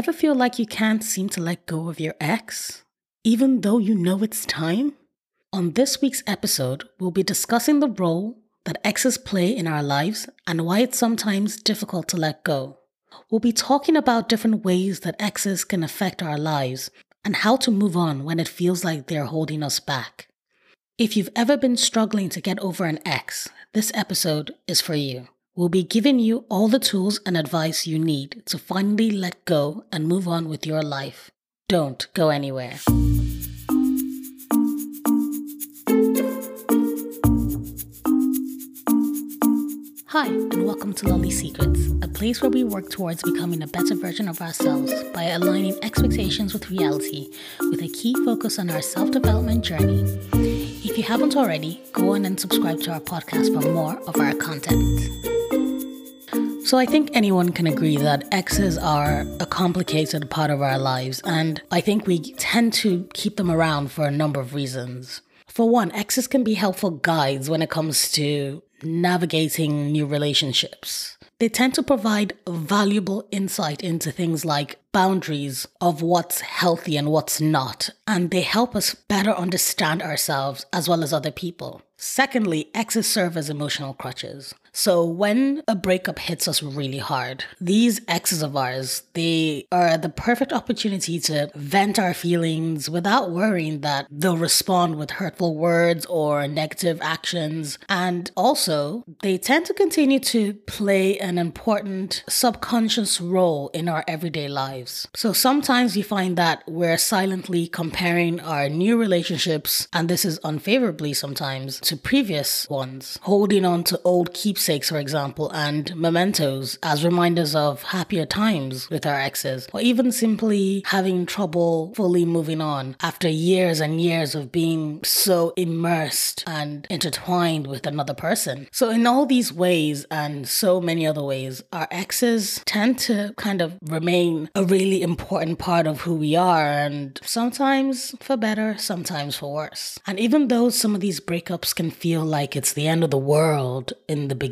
Ever feel like you can't seem to let go of your ex, even though you know it's time? On this week's episode, we'll be discussing the role that exes play in our lives and why it's sometimes difficult to let go. We'll be talking about different ways that exes can affect our lives and how to move on when it feels like they're holding us back. If you've ever been struggling to get over an ex, this episode is for you. We'll be giving you all the tools and advice you need to finally let go and move on with your life. Don't go anywhere. Hi, and welcome to Lolly Secrets, a place where we work towards becoming a better version of ourselves by aligning expectations with reality with a key focus on our self development journey. If you haven't already, go on and subscribe to our podcast for more of our content. So, I think anyone can agree that exes are a complicated part of our lives, and I think we tend to keep them around for a number of reasons. For one, exes can be helpful guides when it comes to navigating new relationships. They tend to provide valuable insight into things like boundaries of what's healthy and what's not, and they help us better understand ourselves as well as other people. Secondly, exes serve as emotional crutches. So when a breakup hits us really hard, these exes of ours, they are the perfect opportunity to vent our feelings without worrying that they'll respond with hurtful words or negative actions. And also, they tend to continue to play an important subconscious role in our everyday lives. So sometimes you find that we're silently comparing our new relationships, and this is unfavorably sometimes, to previous ones, holding on to old keepsakes, for example, and mementos as reminders of happier times with our exes, or even simply having trouble fully moving on after years and years of being so immersed and intertwined with another person. So, in all these ways and so many other ways, our exes tend to kind of remain a really important part of who we are, and sometimes for better, sometimes for worse. And even though some of these breakups can feel like it's the end of the world in the beginning,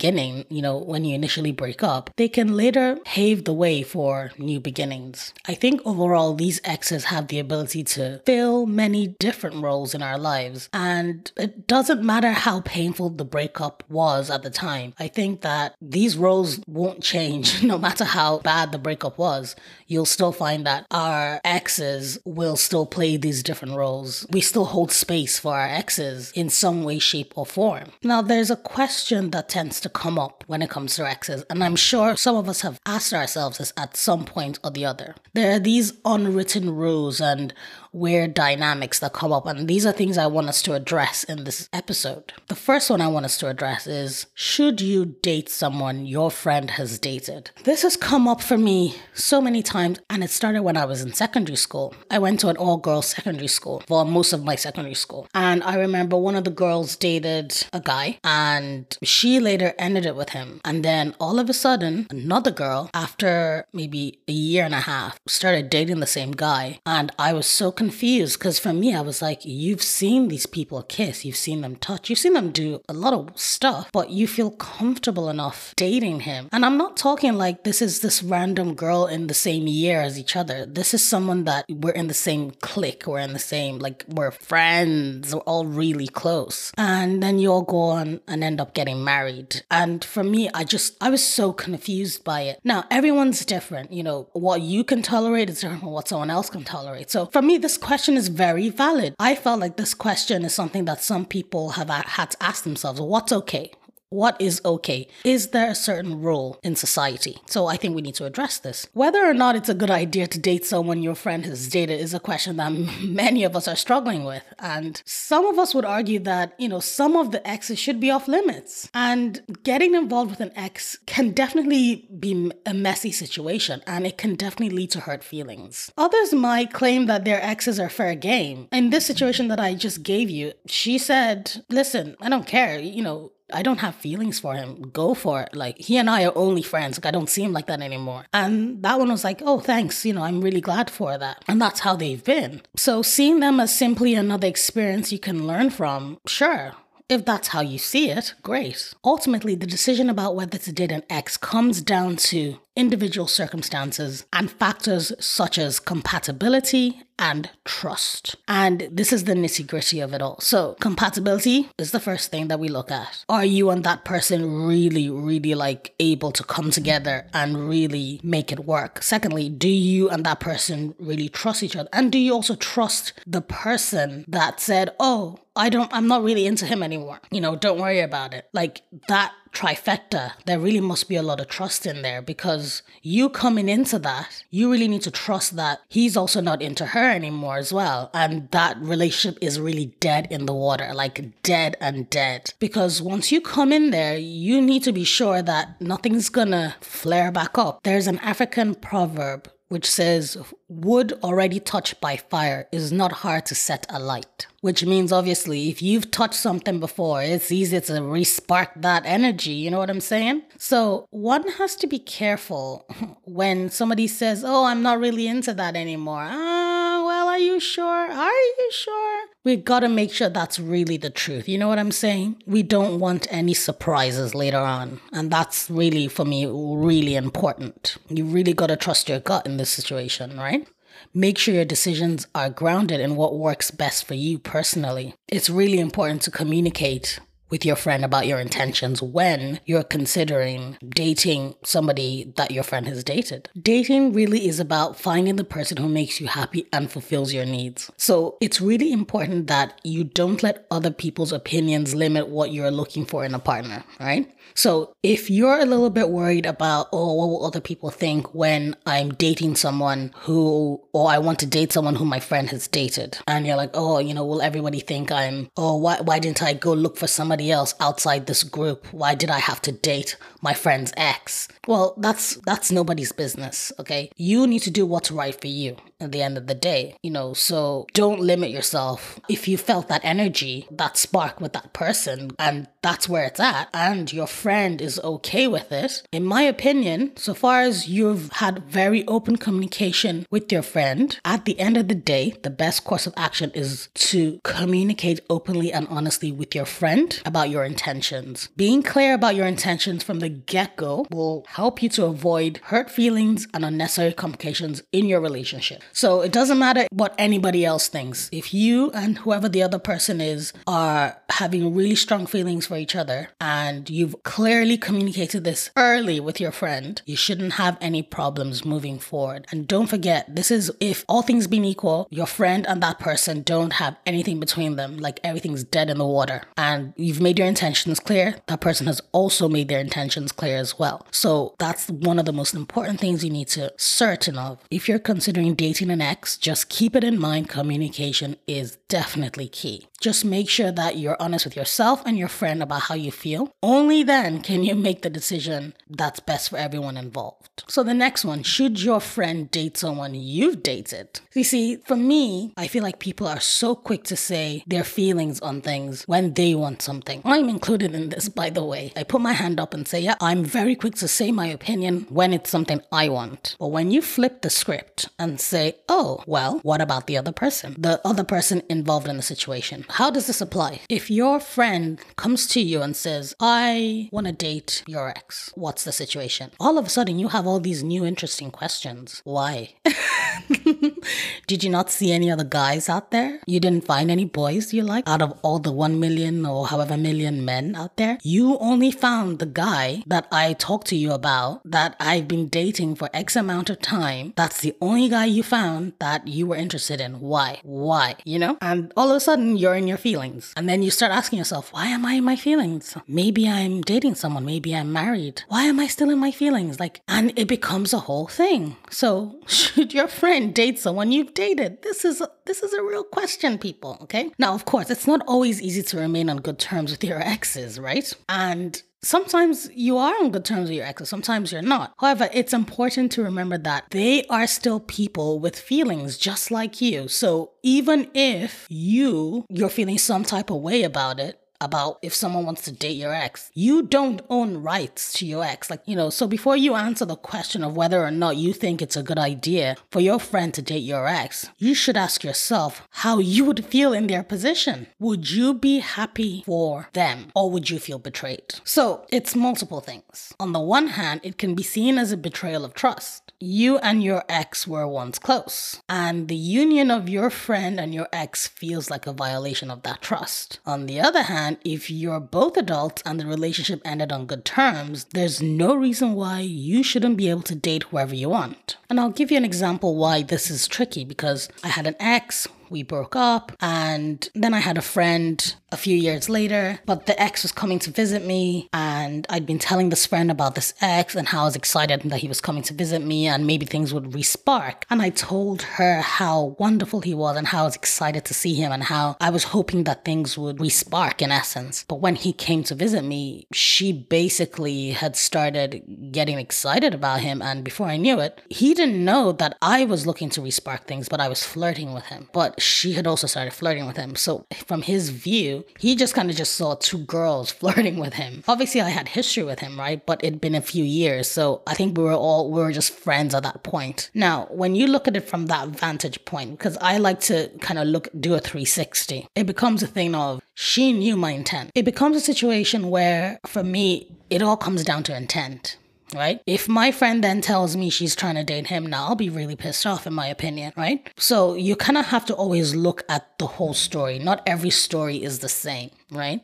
you know, when you initially break up, they can later pave the way for new beginnings. I think overall, these exes have the ability to fill many different roles in our lives. And it doesn't matter how painful the breakup was at the time. I think that these roles won't change no matter how bad the breakup was. You'll still find that our exes will still play these different roles. We still hold space for our exes in some way, shape, or form. Now, there's a question that tends to come up when it comes to exes, and I'm sure some of us have asked ourselves this at some point or the other. There are these unwritten rules and weird dynamics that come up, and these are things I want us to address in this episode. The first one I want us to address is Should you date someone your friend has dated? This has come up for me so many times, and it started when I was in secondary school. I went to an all girls secondary school for most of my secondary school, and I remember one of the girls dated a guy, and she later ended it with him. And then all of a sudden, another girl, after maybe a year and a half, started dating the same guy, and I was so confused because for me, I was like, you've seen these people kiss, you've seen them touch, you've seen them do a lot of stuff, but you feel comfortable enough dating him. And I'm not talking like this is this random girl in the same year as each other. This is someone that we're in the same clique, we're in the same, like, we're friends, we're all really close. And then you all go on and end up getting married. And for me, I just, I was so confused by it. Now, everyone's different. You know, what you can tolerate is different from what someone else can tolerate. So for me, this question is very valid. I felt like this question is something that some people have had to ask themselves what's okay? What is okay? Is there a certain rule in society? So I think we need to address this. Whether or not it's a good idea to date someone your friend has dated is a question that many of us are struggling with. And some of us would argue that, you know, some of the exes should be off limits. And getting involved with an ex can definitely be a messy situation and it can definitely lead to hurt feelings. Others might claim that their exes are fair game. In this situation that I just gave you, she said, listen, I don't care, you know, I don't have feelings for him. Go for it. Like he and I are only friends. Like I don't see him like that anymore. And that one was like, oh, thanks. You know, I'm really glad for that. And that's how they've been. So seeing them as simply another experience you can learn from, sure. If that's how you see it, great. Ultimately, the decision about whether to date an ex comes down to individual circumstances and factors such as compatibility and trust. And this is the nitty gritty of it all. So, compatibility is the first thing that we look at. Are you and that person really, really like able to come together and really make it work? Secondly, do you and that person really trust each other? And do you also trust the person that said, oh, I don't, I'm not really into him anymore. You know, don't worry about it. Like that trifecta, there really must be a lot of trust in there because you coming into that, you really need to trust that he's also not into her anymore as well. And that relationship is really dead in the water, like dead and dead. Because once you come in there, you need to be sure that nothing's gonna flare back up. There's an African proverb which says, Wood already touched by fire is not hard to set alight. Which means, obviously, if you've touched something before, it's easy to respark that energy. You know what I'm saying? So, one has to be careful when somebody says, Oh, I'm not really into that anymore. Ah, well, are you sure? Are you sure? We got to make sure that's really the truth. You know what I'm saying? We don't want any surprises later on. And that's really, for me, really important. You really got to trust your gut in this situation, right? Make sure your decisions are grounded in what works best for you personally. It's really important to communicate with your friend about your intentions when you're considering dating somebody that your friend has dated. Dating really is about finding the person who makes you happy and fulfills your needs. So it's really important that you don't let other people's opinions limit what you're looking for in a partner, right? So if you're a little bit worried about, oh, what will other people think when I'm dating someone who, or I want to date someone who my friend has dated, and you're like, oh, you know, will everybody think I'm, oh, why, why didn't I go look for somebody else outside this group? Why did I have to date my friend's ex? Well, that's that's nobody's business, okay? You need to do what's right for you at the end of the day, you know. So don't limit yourself. If you felt that energy, that spark with that person, and that's where it's at, and your friend is okay with it, in my opinion, so far as you've had very open communication with your friend, at the end of the day, the best course of action is to communicate openly and honestly with your friend about your intentions. Being clear about your intentions from the get go will help you to avoid hurt feelings and unnecessary complications in your relationship. So it doesn't matter what anybody else thinks. If you and whoever the other person is are having really strong feelings for each other and you've clearly communicated this early with your friend, you shouldn't have any problems moving forward. And don't forget, this is if all things being equal, your friend and that person don't have anything between them, like everything's dead in the water, and you've made your intentions clear, that person has also made their intentions clear as well. So that's one of the most important things you need to certain of. If you're considering dating an ex, just keep it in mind communication is definitely key. Just make sure that you're honest with yourself and your friend about how you feel. Only then can you make the decision that's best for everyone involved. So the next one, should your friend date someone you've dated? You see, for me, I feel like people are so quick to say their feelings on things when they want something. I'm included in this, by the way. I put my hand up and say, yeah, I'm very quick to say my opinion when it's something I want. But when you flip the script and say, oh, well, what about the other person? The other person involved in the situation. How does this apply? If your friend comes to you and says, I want to date your ex, what's the situation? All of a sudden, you have all these new interesting questions. Why? Did you not see any other guys out there? You didn't find any boys you like out of all the 1 million or however million men out there? You only found the guy that I talked to you about that I've been dating for X amount of time. That's the only guy you found that you were interested in. Why? Why? You know? And all of a sudden, you're in your feelings. And then you start asking yourself, why am I in my feelings? Maybe I'm dating someone. Maybe I'm married. Why am I still in my feelings? Like, and it becomes a whole thing. So, should your friend date someone you've dated? This is a, this is a real question, people. Okay. Now, of course, it's not always easy to remain on good terms with your exes, right? And Sometimes you are on good terms with your exes, sometimes you're not. However, it's important to remember that they are still people with feelings just like you. So even if you, you're feeling some type of way about it, about if someone wants to date your ex. You don't own rights to your ex. Like, you know, so before you answer the question of whether or not you think it's a good idea for your friend to date your ex, you should ask yourself how you would feel in their position. Would you be happy for them or would you feel betrayed? So it's multiple things. On the one hand, it can be seen as a betrayal of trust. You and your ex were once close, and the union of your friend and your ex feels like a violation of that trust. On the other hand, if you're both adults and the relationship ended on good terms, there's no reason why you shouldn't be able to date whoever you want. And I'll give you an example why this is tricky because I had an ex we broke up. And then I had a friend a few years later, but the ex was coming to visit me. And I'd been telling this friend about this ex and how I was excited that he was coming to visit me and maybe things would respark. And I told her how wonderful he was and how I was excited to see him and how I was hoping that things would respark in essence. But when he came to visit me, she basically had started getting excited about him. And before I knew it, he didn't know that I was looking to respark things, but I was flirting with him. But she had also started flirting with him. So from his view, he just kind of just saw two girls flirting with him. Obviously, I had history with him, right? But it'd been a few years. So I think we were all, we were just friends at that point. Now, when you look at it from that vantage point, because I like to kind of look, do a 360, it becomes a thing of she knew my intent. It becomes a situation where for me, it all comes down to intent right? If my friend then tells me she's trying to date him now, I'll be really pissed off, in my opinion, right? So you kind of have to always look at the whole story. Not every story is the same, right?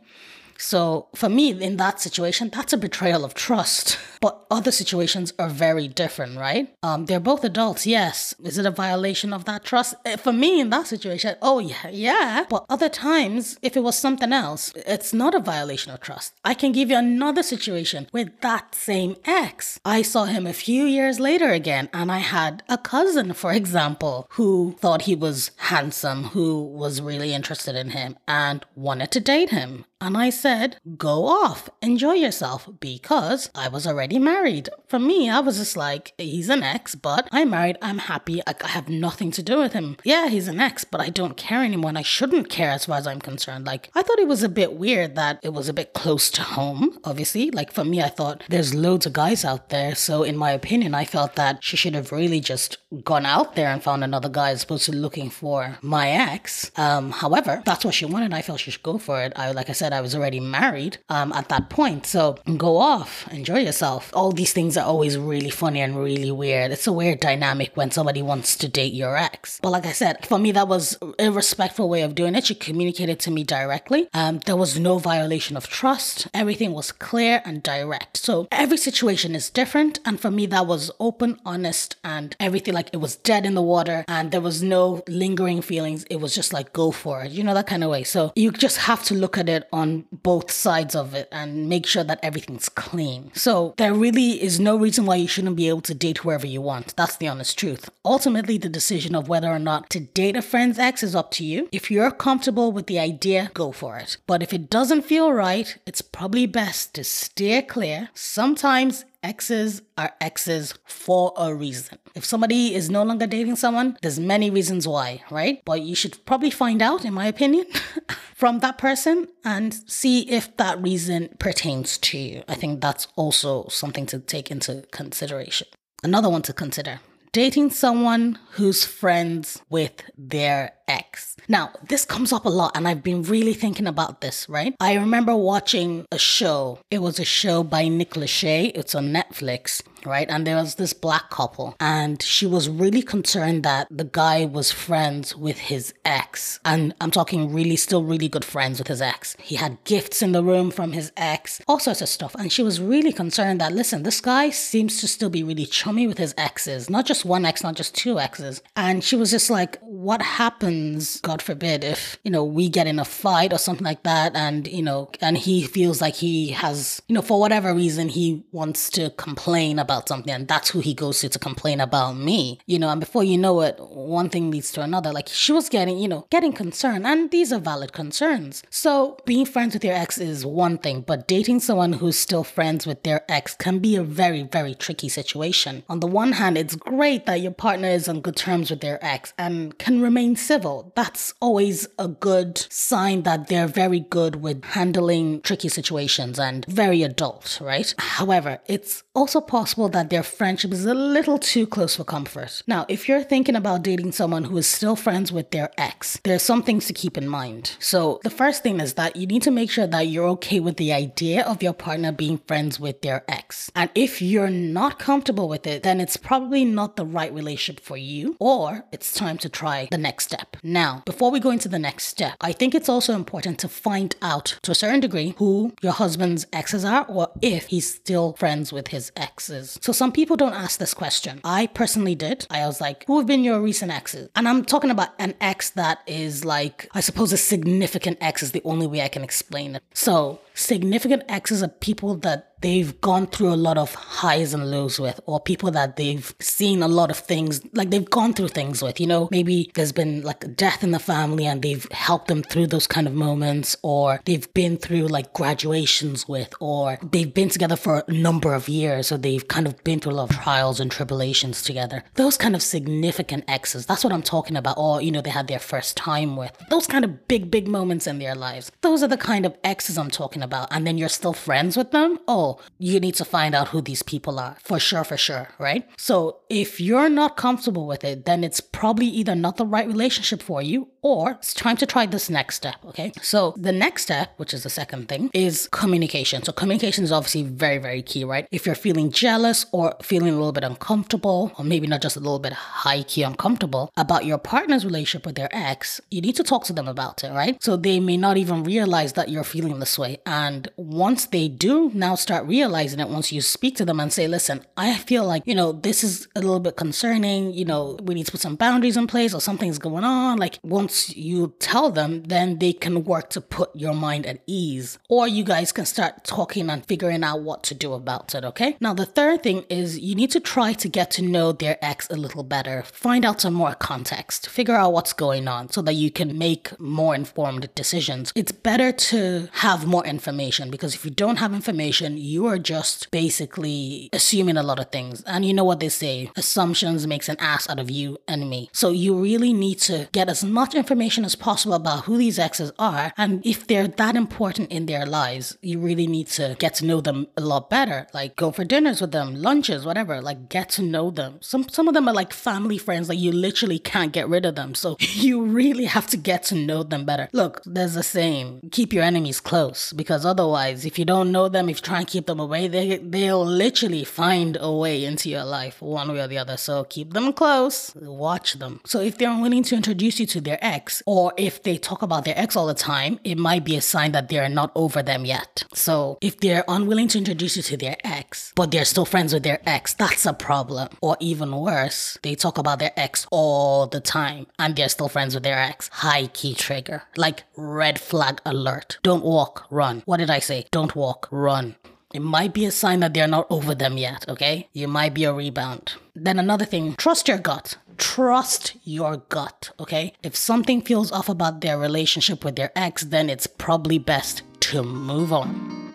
So for me, in that situation, that's a betrayal of trust. But other situations are very different, right? Um, they're both adults, yes. Is it a violation of that trust? Eh, for me, in that situation, oh yeah, yeah. But other times, if it was something else, it's not a violation of trust. I can give you another situation with that same ex. I saw him a few years later again, and I had a cousin, for example, who thought he was handsome, who was really interested in him, and wanted to date him. And I said, go off, enjoy yourself, because I was already married. For me, I was just like, he's an ex, but I'm married, I'm happy, I, have nothing to do with him. Yeah, he's an ex, but I don't care anymore, and I shouldn't care as far as I'm concerned. Like, I thought it was a bit weird that it was a bit close to home, obviously. Like, for me, I thought there's loads of guys out there, so in my opinion, I felt that she should have really just gone out there and found another guy as opposed to looking for my ex. Um, however, that's what she wanted. I felt she should go for it. I, like I said, I was already married um, at that point. So go off, enjoy yourself. All these things are always really funny and really weird. It's a weird dynamic when somebody wants to date your ex. But like I said, for me, that was a respectful way of doing it. She communicated to me directly. Um, there was no violation of trust. Everything was clear and direct. So every situation is different. And for me, that was open, honest, and everything like it was dead in the water and there was no lingering feelings. It was just like, go for it, you know, that kind of way. So you just have to look at it on both sides of it and make sure that everything's clean. So there really is no reason why you shouldn't be able to date whoever you want. That's the honest truth. Ultimately, the decision of whether or not to date a friend's ex is up to you. If you're comfortable with the idea, go for it. But if it doesn't feel right, it's probably best to steer clear. Sometimes exes are exes for a reason. If somebody is no longer dating someone, there's many reasons why, right? But you should probably find out, in my opinion, from that person and see if that reason pertains to you. I think that's also something to take into consideration. Another one to consider dating someone who's friends with their ex. Now, this comes up a lot, and I've been really thinking about this, right? I remember watching a show. It was a show by Nick Lachey, it's on Netflix right? And there was this black couple, and she was really concerned that the guy was friends with his ex. And I'm talking really, still really good friends with his ex. He had gifts in the room from his ex, all sorts of stuff. And she was really concerned that, listen, this guy seems to still be really chummy with his exes, not just one ex, not just two exes. And she was just like, what happens, God forbid, if, you know, we get in a fight or something like that, and, you know, and he feels like he has, you know, for whatever reason, he wants to complain about about something and that's who he goes to to complain about me, you know, and before you know it, one thing leads to another. Like she was getting, you know, getting concerned and these are valid concerns. So being friends with your ex is one thing, but dating someone who's still friends with their ex can be a very, very tricky situation. On the one hand, it's great that your partner is on good terms with their ex and can remain civil. That's always a good sign that they're very good with handling tricky situations and very adult, right? However, it's also possible that their friendship is a little too close for comfort. Now, if you're thinking about dating someone who is still friends with their ex, there are some things to keep in mind. So, the first thing is that you need to make sure that you're okay with the idea of your partner being friends with their ex. And if you're not comfortable with it, then it's probably not the right relationship for you, or it's time to try the next step. Now, before we go into the next step, I think it's also important to find out to a certain degree who your husband's exes are, or if he's still friends with his exes. So, some people don't ask this question. I personally did. I was like, who have been your recent exes? And I'm talking about an ex that is like, I suppose a significant ex is the only way I can explain it. So, significant exes are people that they've gone through a lot of highs and lows with, or people that they've seen a lot of things, like they've gone through things with, you know, maybe there's been like a death in the family and they've helped them through those kind of moments, or they've been through like graduations with, or they've been together for a number of years, or they've kind of been through a lot of trials and tribulations together. Those kind of significant exes, that's what I'm talking about, or, you know, they had their first time with. Those kind of big, big moments in their lives. Those are the kind of exes I'm talking about. And then you're still friends with them. Oh, you need to find out who these people are for sure, for sure, right? So if you're not comfortable with it, then it's probably either not the right relationship for you or it's time to try this next step, okay? So the next step, which is the second thing, is communication. So communication is obviously very, very key, right? If you're feeling jealous or feeling a little bit uncomfortable, or maybe not just a little bit high key uncomfortable about your partner's relationship with their ex, you need to talk to them about it, right? So they may not even realize that you're feeling this way. And once they do now start realizing it, once you speak to them and say, listen, I feel like, you know, this is a little bit concerning, you know, we need to put some boundaries in place or something's going on. Like once you tell them, then they can work to put your mind at ease. Or you guys can start talking and figuring out what to do about it, okay? Now, the third thing is you need to try to get to know their ex a little better. Find out some more context. Figure out what's going on so that you can make more informed decisions. It's better to have more information because if you don't have information, you are just basically assuming a lot of things. And you know what they say assumptions makes an ass out of you and me. So you really need to get as much information as possible about who these exes are. And if they're that important in their lives, you really need to get to know them a lot better. Like go for dinners with them, lunches, whatever. Like get to know them. Some some of them are like family friends, like you literally can't get rid of them. So you really have to get to know them better. Look, there's a saying, keep your enemies close because otherwise if you don't know them, if you try and keep them away, they they'll literally find a way into your life one way or the other. So keep them close, watch them. So if they're unwilling to introduce you to their ex, or if they talk about their ex all the time, it might be a sign that they're not over them yet. So if they're unwilling to introduce you to their ex, but they're still friends with their ex, that's a problem. Or even worse, they talk about their ex all the time and they're still friends with their ex. High key trigger. Like red flag alert. Don't walk, run. What did I say? Don't walk, run. It might be a sign that they're not over them yet, okay? You might be a rebound. Then another thing, trust your gut. Trust your gut, okay? If something feels off about their relationship with their ex, then it's probably best to move on.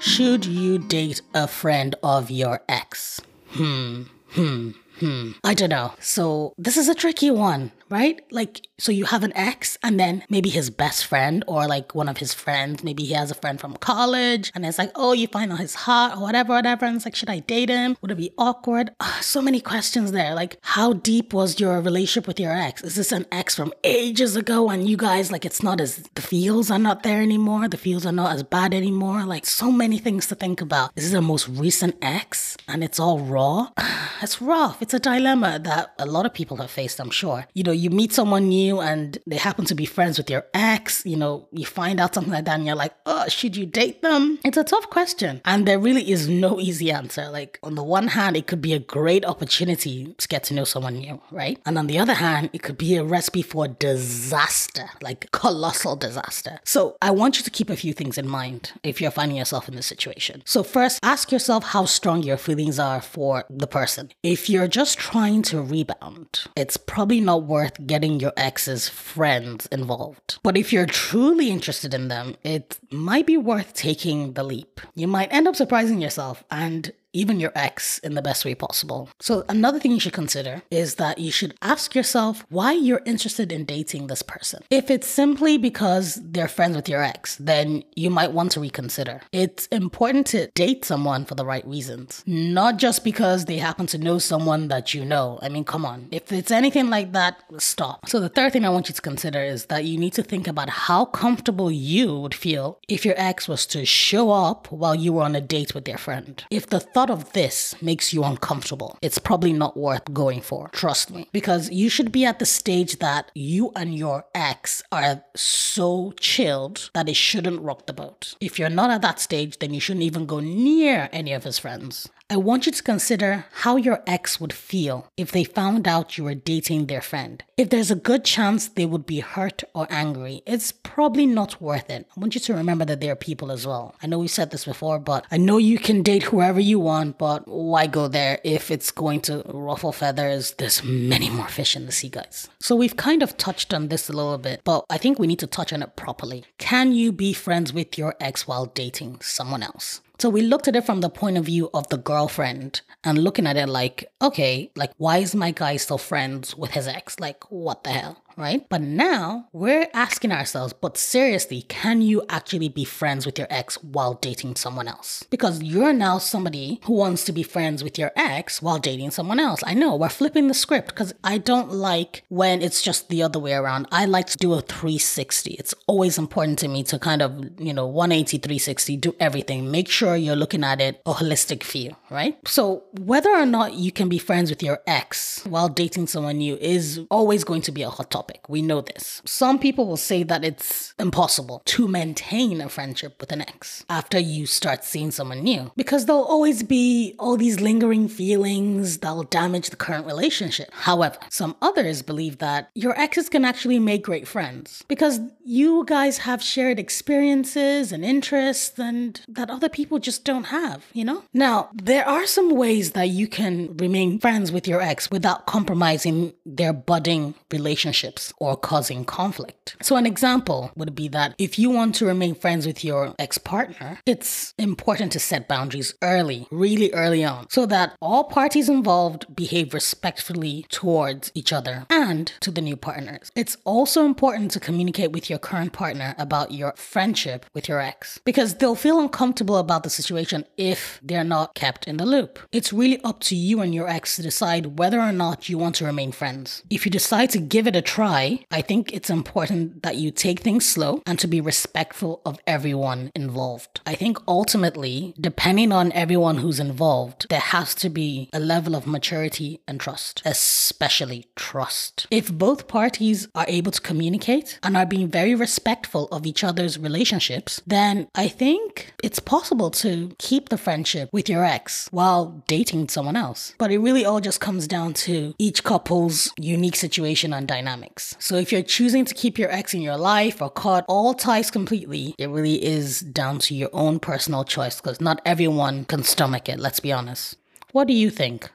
Should you date a friend of your ex? Hmm, hmm, hmm. I don't know. So, this is a tricky one right? Like, so you have an ex and then maybe his best friend or like one of his friends, maybe he has a friend from college and it's like, oh, you find out he's hot or whatever, whatever. And it's like, should I date him? Would it be awkward? So many questions there. Like, how deep was your relationship with your ex? Is this an ex from ages ago and you guys, like, it's not as, the feels are not there anymore? The feels are not as bad anymore? Like, so many things to think about. Is this a most recent ex and it's all raw? It's rough. It's a dilemma that a lot of people have faced, I'm sure. You know, you meet someone new and they happen to be friends with your ex, you know, you find out something like that and you're like, oh, should you date them? It's a tough question. And there really is no easy answer. Like, on the one hand, it could be a great opportunity to get to know someone new, right? And on the other hand, it could be a recipe for disaster, like colossal disaster. So I want you to keep a few things in mind if you're finding yourself in this situation. So, first, ask yourself how strong your feelings are for the person. If you're just trying to rebound, it's probably not worth getting your ex's friends involved. But if you're truly interested in them, it might be worth taking the leap. You might end up surprising yourself and even your ex, in the best way possible. So, another thing you should consider is that you should ask yourself why you're interested in dating this person. If it's simply because they're friends with your ex, then you might want to reconsider. It's important to date someone for the right reasons, not just because they happen to know someone that you know. I mean, come on. If it's anything like that, stop. So, the third thing I want you to consider is that you need to think about how comfortable you would feel if your ex was to show up while you were on a date with their friend. If the thought thought of this makes you uncomfortable, it's probably not worth going for. Trust me. Because you should be at the stage that you and your ex are so chilled that it shouldn't rock the boat. If you're not at that stage, then you shouldn't even go near any of his friends. I want you to consider how your ex would feel if they found out you were dating their friend. If there's a good chance they would be hurt or angry, it's probably not worth it. I want you to remember that they're people as well. I know we said this before, but I know you can date whoever you want, but why go there if it's going to ruffle feathers? There's many more fish in the sea, guys. So we've kind of touched on this a little bit, but I think we need to touch on it properly. Can you be friends with your ex while dating someone else? So we looked at it from the point of view of the girlfriend and looking at it like, okay, like, why is my guy still friends with his ex? Like, what the hell? Right? But now we're asking ourselves, but seriously, can you actually be friends with your ex while dating someone else? Because you're now somebody who wants to be friends with your ex while dating someone else. I know we're flipping the script because I don't like when it's just the other way around. I like to do a 360. It's always important to me to kind of, you know, 180, 360, do everything. Make sure you're looking at it a holistic view, right? So whether or not you can be friends with your ex while dating someone new is always going to be a hot topic topic. We know this. Some people will say that it's impossible to maintain a friendship with an ex after you start seeing someone new because there'll always be all these lingering feelings that'll damage the current relationship. However, some others believe that your exes can actually make great friends because you guys have shared experiences and interests and that other people just don't have, you know? Now, there are some ways that you can remain friends with your ex without compromising their budding relationship relationships or causing conflict. So, an example would be that if you want to remain friends with your ex partner, it's important to set boundaries early, really early on, so that all parties involved behave respectfully towards each other and to the new partners. It's also important to communicate with your current partner about your friendship with your ex because they'll feel uncomfortable about the situation if they're not kept in the loop. It's really up to you and your ex to decide whether or not you want to remain friends. If you decide to give it a try, try, I think it's important that you take things slow and to be respectful of everyone involved. I think ultimately, depending on everyone who's involved, there has to be a level of maturity and trust, especially trust. If both parties are able to communicate and are being very respectful of each other's relationships, then I think it's possible to keep the friendship with your ex while dating someone else. But it really all just comes down to each couple's unique situation and dynamic ex. So if you're choosing to keep your ex in your life or cut all ties completely, it really is down to your own personal choice because not everyone can stomach it, let's be honest. What do you think?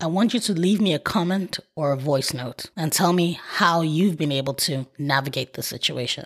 I want you to leave me a comment or a voice note and tell me how you've been able to navigate the situation.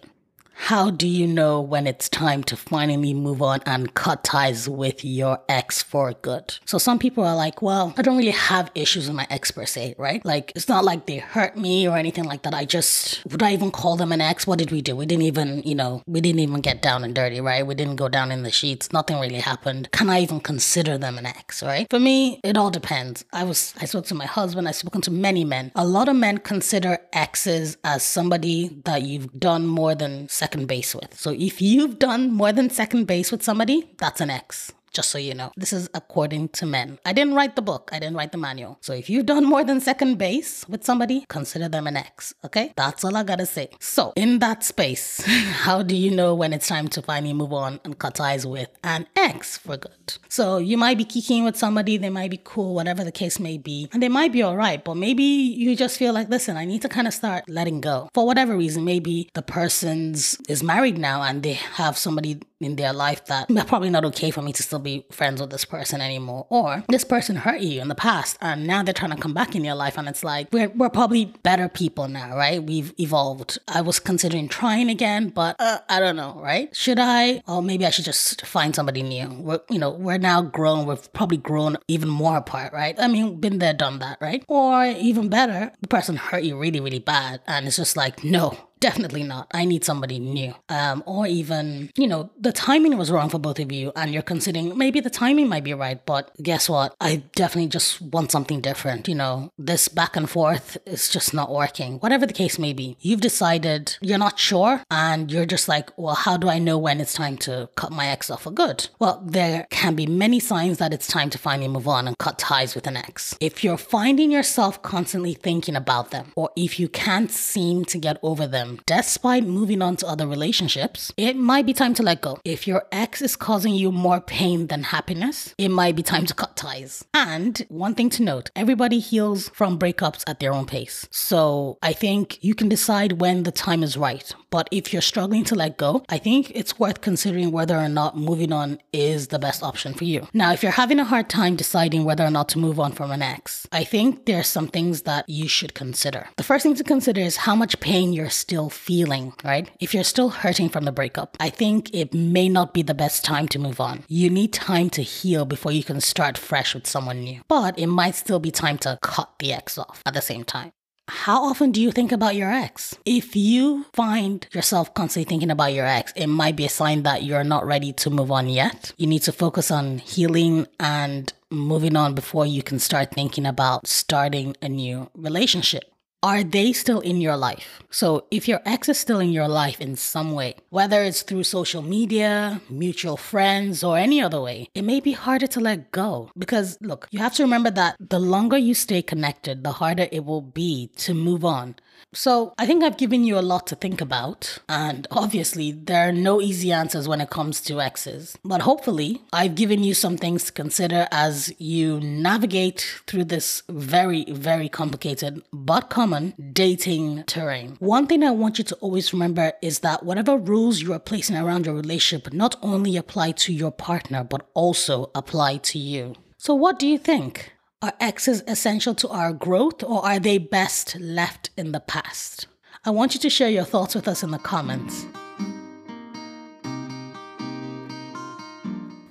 How do you know when it's time to finally move on and cut ties with your ex for good? So some people are like, well, I don't really have issues with my ex per se, right? Like it's not like they hurt me or anything like that. I just would I even call them an ex? What did we do? We didn't even, you know, we didn't even get down and dirty, right? We didn't go down in the sheets. Nothing really happened. Can I even consider them an ex, right? For me, it all depends. I was I spoke to my husband, I've spoken to many men. A lot of men consider exes as somebody that you've done more than second base with. So if you've done more than second base with somebody, that's an ex. Just so you know. This is according to men. I didn't write the book, I didn't write the manual. So if you've done more than second base with somebody, consider them an ex, okay? That's all I gotta say. So, in that space, how do you know when it's time to finally move on and cut ties with an ex for good? So, you might be kicking with somebody, they might be cool, whatever the case may be, and they might be all right, but maybe you just feel like, listen, I need to kind of start letting go. For whatever reason, maybe the person's is married now and they have somebody in their life that probably not okay for me to still be friends with this person anymore. Or this person hurt you in the past and now they're trying to come back in your life and it's like we're, we're probably better people now, right? We've evolved. I was considering trying again, but uh, I don't know, right? Should I? Or maybe I should just find somebody new. We're, you know, we're now grown. We've probably grown even more apart, right? I mean, been there, done that, right? Or even better, the person hurt you really, really bad and it's just like, no, definitely not. I need somebody new. Um, or even, you know, the timing was wrong for both of you and you're considering maybe the timing might be right, but guess what? I definitely just want something different. You know, this back and forth is just not working. Whatever the case may be, you've decided you're not sure and you're just like, well, how do I know when it's time to cut my ex off for good? Well, there can be many signs that it's time to finally move on and cut ties with an ex. If you're finding yourself constantly thinking about them, or if you can't seem to get over them, despite moving on to other relationships, it might be time to let go. If your ex is causing you more pain than happiness, it might be time to cut ties. And one thing to note everybody heals from breakups at their own pace. So I think you can decide when the time is right. But if you're struggling to let go, I think it's worth considering whether or not moving on is the best option for you. Now, if you're having a hard time deciding whether or not to move on from an ex, I think there are some things that you should consider. The first thing to consider is how much pain you're still still feeling, right? If you're still hurting from the breakup, I think it may not be the best time to move on. You need time to heal before you can start fresh with someone new. But it might still be time to cut the ex off at the same time. How often do you think about your ex? If you find yourself constantly thinking about your ex, it might be a sign that you're not ready to move on yet. You need to focus on healing and moving on before you can start thinking about starting a new relationship are they still in your life? So, if your ex is still in your life in some way, whether it's through social media, mutual friends, or any other way, it may be harder to let go. Because, look, you have to remember that the longer you stay connected, the harder it will be to move on. So, I think I've given you a lot to think about, and obviously, there are no easy answers when it comes to exes. But hopefully, I've given you some things to consider as you navigate through this very, very complicated but common dating terrain. One thing I want you to always remember is that whatever rules you are placing around your relationship not only apply to your partner, but also apply to you. So, what do you think? Are exes essential to our growth or are they best left in the past? I want you to share your thoughts with us in the comments.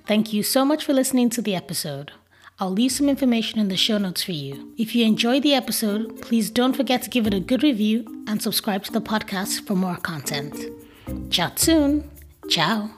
Thank you so much for listening to the episode. I'll leave some information in the show notes for you. If you enjoyed the episode, please don't forget to give it a good review and subscribe to the podcast for more content. Chat soon. Ciao.